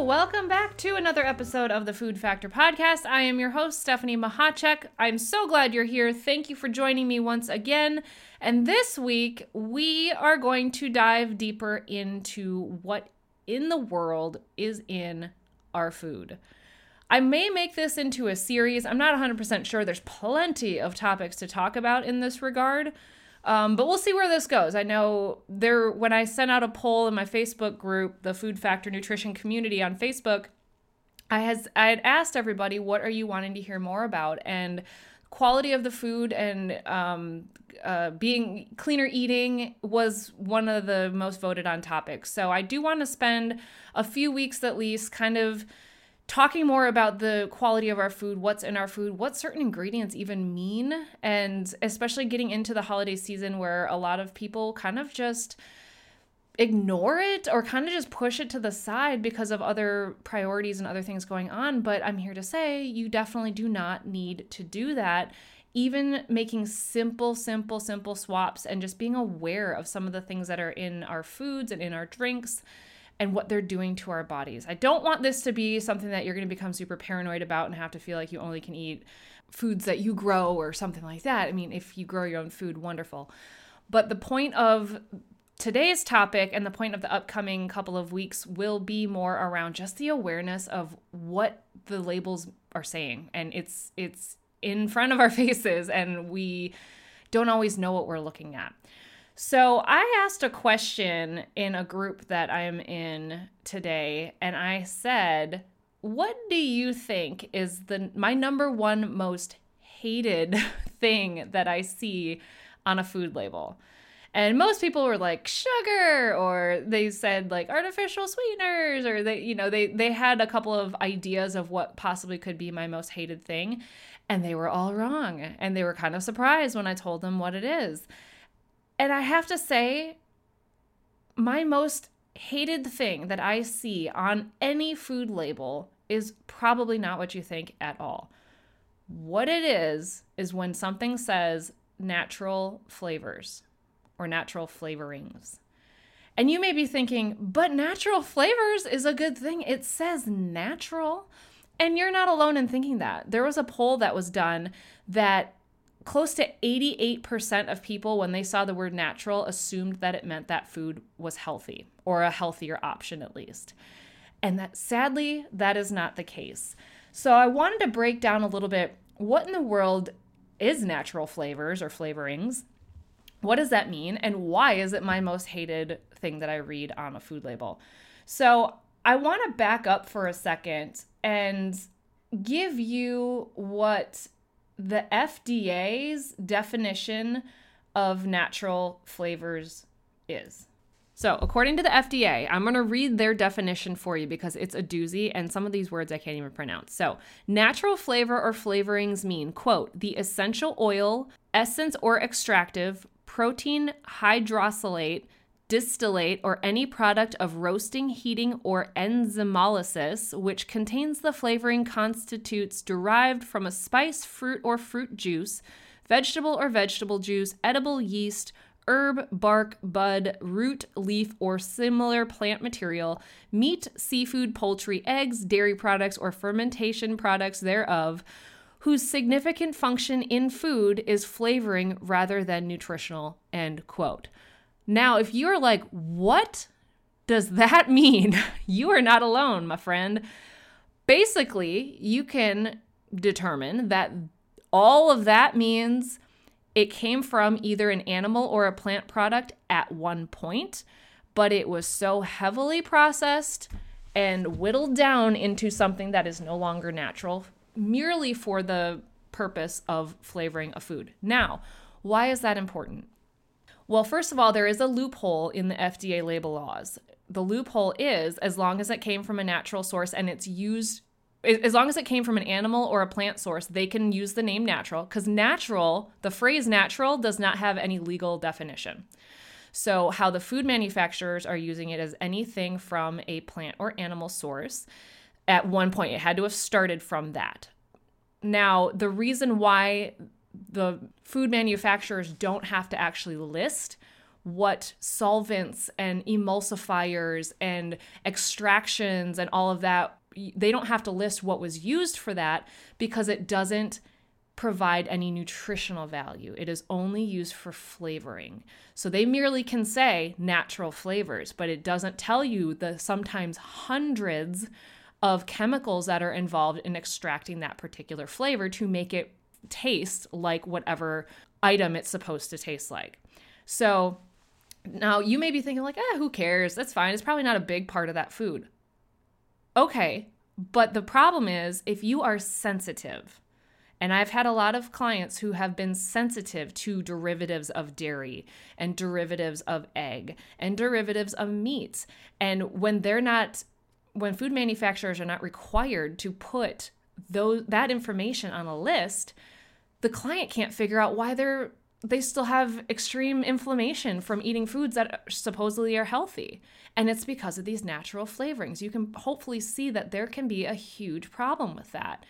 welcome back to another episode of the Food Factor Podcast. I am your host, Stephanie Mahacek. I'm so glad you're here. Thank you for joining me once again. And this week, we are going to dive deeper into what in the world is in our food. I may make this into a series. I'm not 100% sure. There's plenty of topics to talk about in this regard. Um, but we'll see where this goes. I know there when I sent out a poll in my Facebook group, the Food Factor Nutrition Community on Facebook, I has I had asked everybody what are you wanting to hear more about and quality of the food and um, uh, being cleaner eating was one of the most voted on topics. So I do want to spend a few weeks at least kind of talking more about the quality of our food, what's in our food, what certain ingredients even mean, and especially getting into the holiday season where a lot of people kind of just ignore it or kind of just push it to the side because of other priorities and other things going on. But I'm here to say you definitely do not need to do that. Even making simple, simple, simple swaps and just being aware of some of the things that are in our foods and in our drinks and what they're doing to our bodies. I don't want this to be something that you're going to become super paranoid about and have to feel like you only can eat foods that you grow or something like that. I mean, if you grow your own food, wonderful. But the point of today's topic and the point of the upcoming couple of weeks will be more around just the awareness of what the labels are saying and it's it's in front of our faces and we don't always know what we're looking at. So I asked a question in a group that I'm in today, and I said, "What do you think is the my number one most hated thing that I see on a food label?" And most people were like sugar, or they said like artificial sweeteners, or they, you know, they they had a couple of ideas of what possibly could be my most hated thing, and they were all wrong, and they were kind of surprised when I told them what it is. And I have to say, my most hated thing that I see on any food label is probably not what you think at all. What it is, is when something says natural flavors or natural flavorings. And you may be thinking, but natural flavors is a good thing. It says natural. And you're not alone in thinking that. There was a poll that was done that close to 88% of people, when they saw the word natural, assumed that it meant that food was healthy or a healthier option at least. And that sadly, that is not the case. So I wanted to break down a little bit what in the world is natural flavors or flavorings? What does that mean? And why is it my most hated thing that I read on a food label? So I want to back up for a second and give you what the FDA's definition of natural flavors is. So, according to the FDA, I'm going to read their definition for you because it's a doozy and some of these words I can't even pronounce. So, natural flavor or flavorings mean, quote, the essential oil, essence or extractive, protein hydrolysate, distillate, or any product of roasting, heating, or enzymolysis, which contains the flavoring constitutes derived from a spice, fruit, or fruit juice, vegetable or vegetable juice, edible yeast, herb, bark, bud, root, leaf, or similar plant material, meat, seafood, poultry, eggs, dairy products, or fermentation products thereof, whose significant function in food is flavoring rather than nutritional. End quote. Now, if you're like, what does that mean? you are not alone, my friend. Basically, you can determine that all of that means it came from either an animal or a plant product at one point, but it was so heavily processed and whittled down into something that is no longer natural merely for the purpose of flavoring a food. Now, why is that important? Well, first of all, there is a loophole in the FDA label laws. The loophole is as long as it came from a natural source and it's used as long as it came from an animal or a plant source, they can use the name natural because natural, the phrase natural, does not have any legal definition. So, how the food manufacturers are using it as anything from a plant or animal source. At one point, it had to have started from that. Now, the reason why the food manufacturers don't have to actually list what solvents and emulsifiers and extractions and all of that they don't have to list what was used for that because it doesn't provide any nutritional value. It is only used for flavoring. So they merely can say natural flavors, but it doesn't tell you the sometimes hundreds of chemicals that are involved in extracting that particular flavor to make it taste like whatever item it's supposed to taste like. So now you may be thinking like, "Ah, who cares? That's fine. It's probably not a big part of that food." Okay, but the problem is if you are sensitive and I've had a lot of clients who have been sensitive to derivatives of dairy and derivatives of egg and derivatives of meats. And when they're not, when food manufacturers are not required to put those, that information on a list, the client can't figure out why they're they still have extreme inflammation from eating foods that supposedly are healthy. And it's because of these natural flavorings. You can hopefully see that there can be a huge problem with that.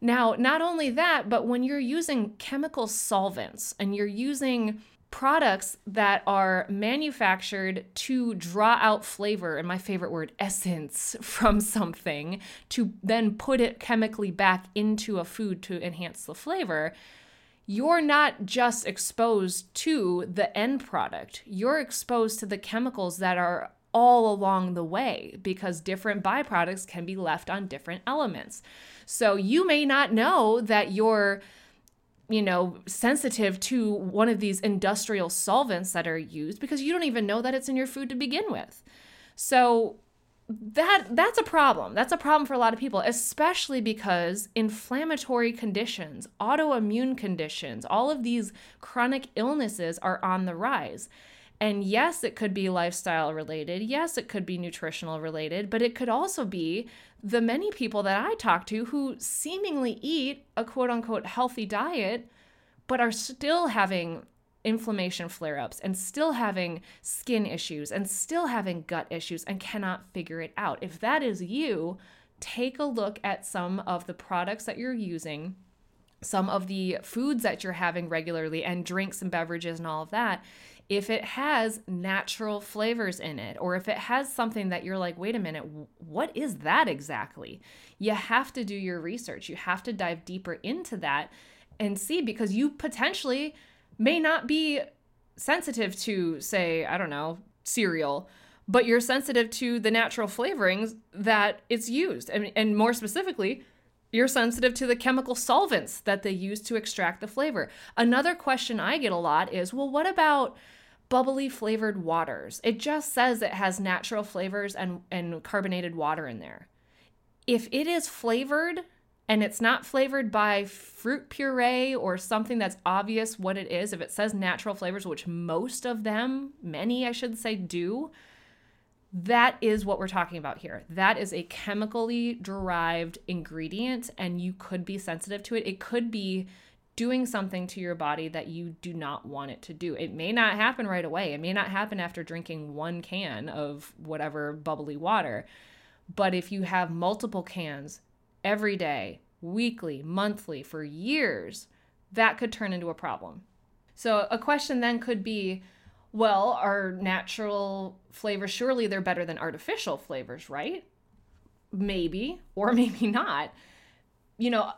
Now, not only that, but when you're using chemical solvents and you're using products that are manufactured to draw out flavor, and my favorite word, essence, from something, to then put it chemically back into a food to enhance the flavor, you're not just exposed to the end product, you're exposed to the chemicals that are all along the way because different byproducts can be left on different elements. So you may not know that you're you know, sensitive to one of these industrial solvents that are used because you don't even know that it's in your food to begin with. So that that's a problem. That's a problem for a lot of people, especially because inflammatory conditions, autoimmune conditions, all of these chronic illnesses are on the rise. And yes, it could be lifestyle related. Yes, it could be nutritional related, but it could also be the many people that I talk to who seemingly eat a quote unquote healthy diet, but are still having inflammation flare ups and still having skin issues and still having gut issues and cannot figure it out. If that is you, take a look at some of the products that you're using, some of the foods that you're having regularly, and drinks and beverages and all of that if it has natural flavors in it, or if it has something that you're like, wait a minute, what is that exactly? You have to do your research. You have to dive deeper into that and see because you potentially may not be sensitive to, say, I don't know, cereal, but you're sensitive to the natural flavorings that it's used. And, and more specifically, you're sensitive to the chemical solvents that they use to extract the flavor. Another question I get a lot is well, what about bubbly flavored waters. It just says it has natural flavors and, and carbonated water in there. If it is flavored and it's not flavored by fruit puree or something that's obvious what it is, if it says natural flavors, which most of them, many I should say, do, that is what we're talking about here. That is a chemically derived ingredient, and you could be sensitive to it. It could be doing something to your body that you do not want it to do. It may not happen right away. It may not happen after drinking one can of whatever bubbly water. But if you have multiple cans every day, weekly, monthly, for years, that could turn into a problem. So a question then could be well, are natural flavors surely they're better than artificial flavors, right? Maybe, or maybe not. You know,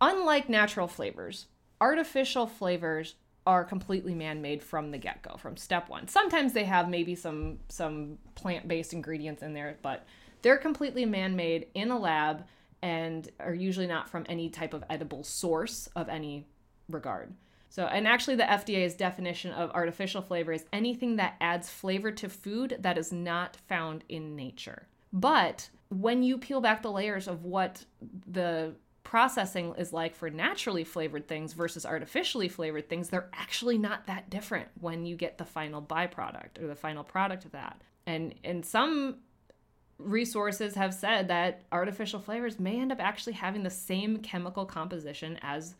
unlike natural flavors, artificial flavors are completely man-made from the get-go from step 1. Sometimes they have maybe some some plant-based ingredients in there, but they're completely man-made in a lab and are usually not from any type of edible source of any regard. So, and actually, the FDA's definition of artificial flavor is anything that adds flavor to food that is not found in nature. But when you peel back the layers of what the processing is like for naturally flavored things versus artificially flavored things, they're actually not that different when you get the final byproduct or the final product of that. And in some resources have said that artificial flavors may end up actually having the same chemical composition as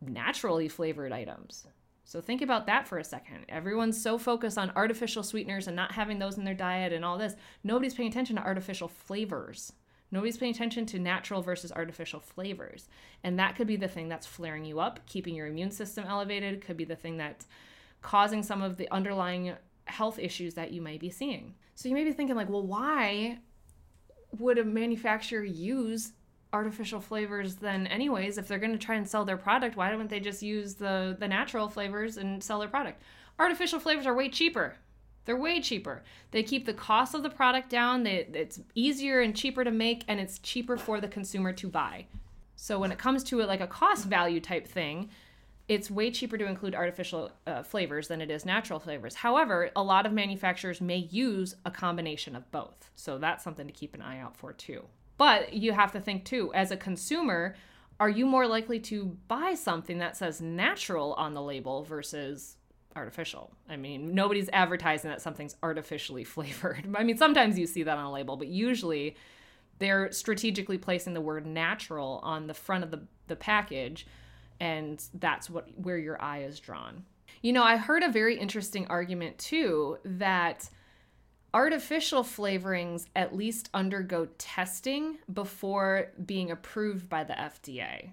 naturally flavored items. So think about that for a second. Everyone's so focused on artificial sweeteners and not having those in their diet and all this. Nobody's paying attention to artificial flavors. Nobody's paying attention to natural versus artificial flavors. And that could be the thing that's flaring you up, keeping your immune system elevated, could be the thing that's causing some of the underlying health issues that you may be seeing. So you may be thinking, like, well, why would a manufacturer use artificial flavors then anyways if they're going to try and sell their product why don't they just use the the natural flavors and sell their product artificial flavors are way cheaper they're way cheaper they keep the cost of the product down they, it's easier and cheaper to make and it's cheaper for the consumer to buy so when it comes to it like a cost value type thing it's way cheaper to include artificial uh, flavors than it is natural flavors. However, a lot of manufacturers may use a combination of both. So that's something to keep an eye out for too. But you have to think too, as a consumer, are you more likely to buy something that says natural on the label versus artificial? I mean, nobody's advertising that something's artificially flavored. I mean, sometimes you see that on a label, but usually they're strategically placing the word natural on the front of the, the package, and that's what where your eye is drawn. You know, I heard a very interesting argument too that artificial flavorings at least undergo testing before being approved by the FDA.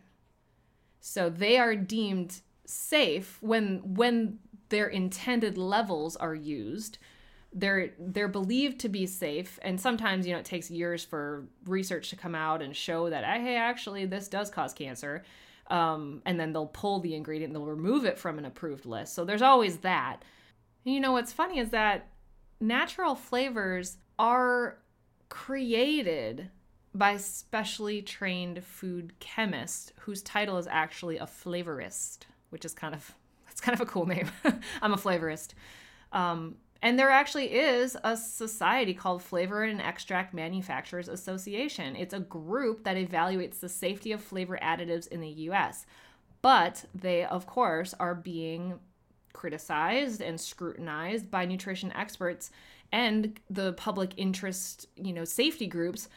So they are deemed safe when when their intended levels are used. They're they're believed to be safe, and sometimes you know it takes years for research to come out and show that hey, actually this does cause cancer, um, and then they'll pull the ingredient, they'll remove it from an approved list. So there's always that. And, you know what's funny is that natural flavors are created by specially trained food chemists whose title is actually a flavorist, which is kind of that's kind of a cool name. I'm a flavorist. Um, and there actually is a society called Flavor and Extract Manufacturers Association. It's a group that evaluates the safety of flavor additives in the US. But they, of course, are being criticized and scrutinized by nutrition experts and the public interest, you know, safety groups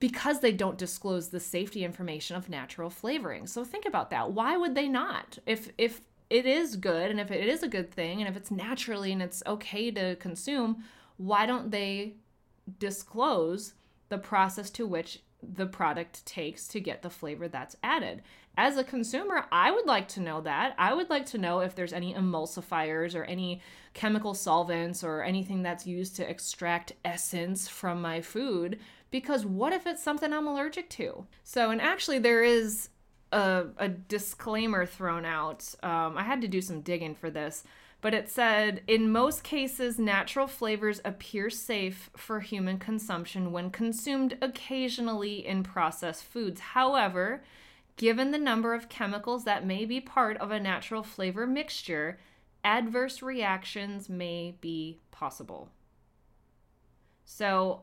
because they don't disclose the safety information of natural flavoring. So think about that. Why would they not? If if it is good and if it is a good thing and if it's naturally and it's okay to consume, why don't they disclose the process to which the product takes to get the flavor that's added? as a consumer, I would like to know that. I would like to know if there's any emulsifiers or any chemical solvents or anything that's used to extract essence from my food. Because what if it's something I'm allergic to? So, and actually, there is a, a disclaimer thrown out. Um, I had to do some digging for this, but it said in most cases, natural flavors appear safe for human consumption when consumed occasionally in processed foods. However, Given the number of chemicals that may be part of a natural flavor mixture, adverse reactions may be possible. So,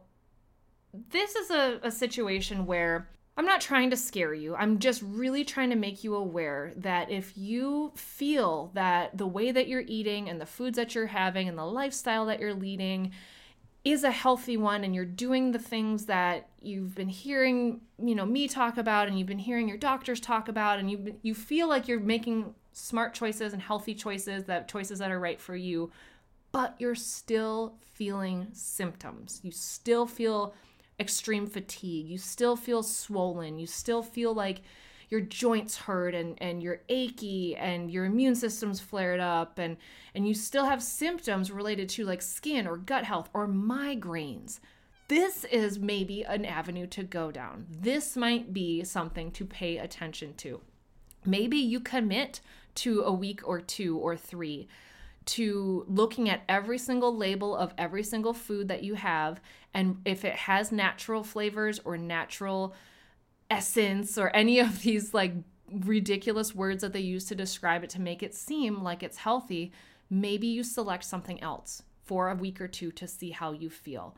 this is a, a situation where I'm not trying to scare you. I'm just really trying to make you aware that if you feel that the way that you're eating and the foods that you're having and the lifestyle that you're leading is a healthy one and you're doing the things that you've been hearing, you know, me talk about and you've been hearing your doctors talk about and you you feel like you're making smart choices and healthy choices, that choices that are right for you, but you're still feeling symptoms. You still feel extreme fatigue. You still feel swollen. You still feel like your joints hurt and, and you're achy and your immune system's flared up and, and you still have symptoms related to like skin or gut health or migraines, this is maybe an avenue to go down. This might be something to pay attention to. Maybe you commit to a week or two or three to looking at every single label of every single food that you have and if it has natural flavors or natural essence or any of these like ridiculous words that they use to describe it to make it seem like it's healthy, maybe you select something else for a week or two to see how you feel.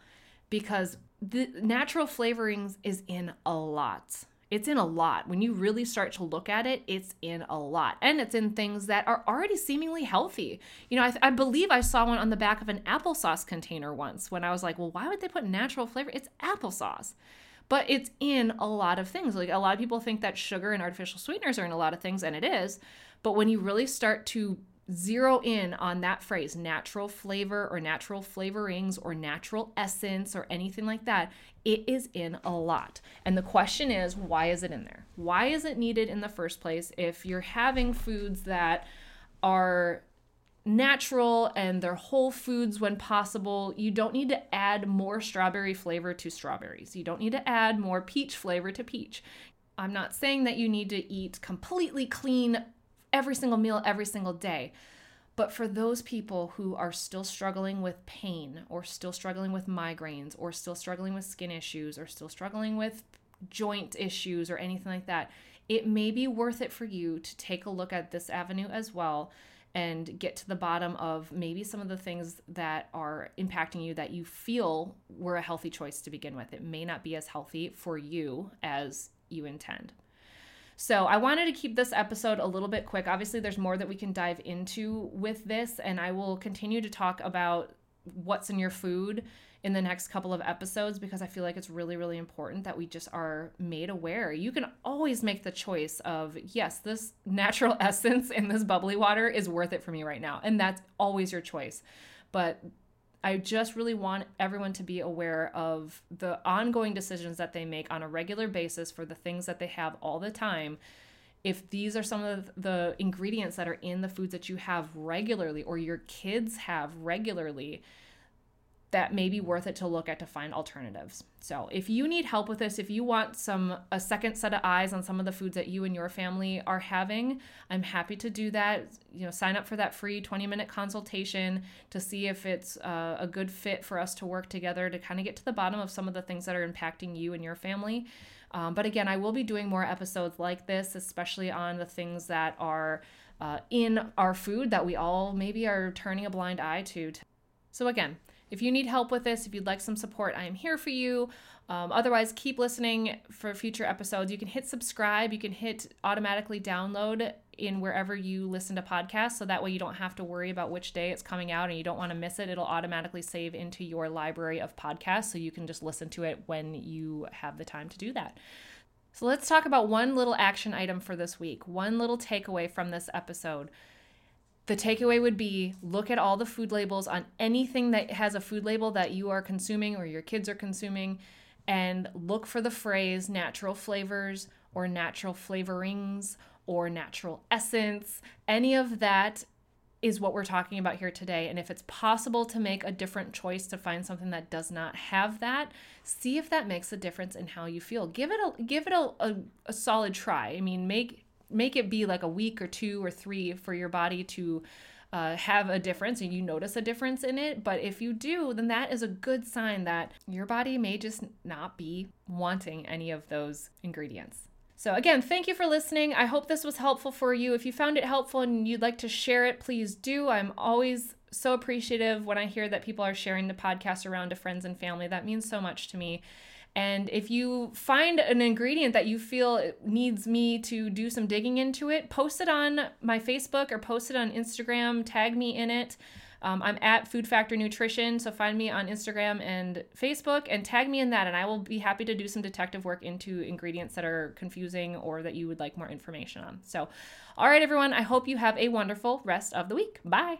Because the natural flavorings is in a lot. It's in a lot. When you really start to look at it, it's in a lot. And it's in things that are already seemingly healthy. You know, I, I believe I saw one on the back of an applesauce container once when I was like, well, why would they put natural flavor? It's applesauce but it's in a lot of things. Like a lot of people think that sugar and artificial sweeteners are in a lot of things, and it is. But when you really start to zero in on that phrase natural flavor or natural flavorings or natural essence or anything like that it is in a lot. And the question is why is it in there? Why is it needed in the first place if you're having foods that are natural and they're whole foods when possible? You don't need to add more strawberry flavor to strawberries. You don't need to add more peach flavor to peach. I'm not saying that you need to eat completely clean every single meal every single day. But for those people who are still struggling with pain or still struggling with migraines or still struggling with skin issues or still struggling with joint issues or anything like that, it may be worth it for you to take a look at this avenue as well and get to the bottom of maybe some of the things that are impacting you that you feel were a healthy choice to begin with. It may not be as healthy for you as you intend. So I wanted to keep this episode a little bit quick. Obviously, there's more that we can dive into with this, and I will continue to talk about what's in your food in the next couple of episodes because I feel like it's really, really important that we just are made aware. You can always make the choice of, yes, this natural essence in this bubbly water is worth it for me right now. And that's always your choice. But I just really want everyone to be aware of the ongoing decisions that they make on a regular basis for the things that they have all the time. If these are some of the ingredients that are in the foods that you have regularly or your kids have regularly, that may be worth it to look at to find alternatives. So, if you need help with this, if you want some a second set of eyes on some of the foods that you and your family are having, I'm happy to do that. You know, sign up for that free 20-minute consultation to see if it's uh, a good fit for us to work together to kind of get to the bottom of some of the things that are impacting you and your family. Um, but again, I will be doing more episodes like this, especially on the things that are uh, in our food that we all maybe are turning a blind eye to. So again, if you need help with this, if you'd like some support, I am here for you. Um, otherwise, keep listening for future episodes. You can hit subscribe, you can hit automatically download in wherever you listen to podcasts. So that way you don't have to worry about which day it's coming out and you don't want to miss it. It'll automatically save into your library of podcasts. So you can just listen to it when you have the time to do that. So let's talk about one little action item for this week, one little takeaway from this episode the takeaway would be look at all the food labels on anything that has a food label that you are consuming or your kids are consuming and look for the phrase natural flavors or natural flavorings or natural essence. Any of that is what we're talking about here today. And if it's possible to make a different choice to find something that does not have that, see if that makes a difference in how you feel. Give it a give it a, a, a solid try. I mean, make make it be like a week or two or three for your body to uh, have a difference and you notice a difference in it. But if you do, then that is a good sign that your body may just not be wanting any of those ingredients. So, again, thank you for listening. I hope this was helpful for you. If you found it helpful and you'd like to share it, please do. I'm always so appreciative when I hear that people are sharing the podcast around to friends and family. That means so much to me. And if you find an ingredient that you feel needs me to do some digging into it, post it on my Facebook or post it on Instagram, tag me in it. Um, I'm at Food Factor Nutrition, so find me on Instagram and Facebook and tag me in that, and I will be happy to do some detective work into ingredients that are confusing or that you would like more information on. So, all right, everyone, I hope you have a wonderful rest of the week. Bye.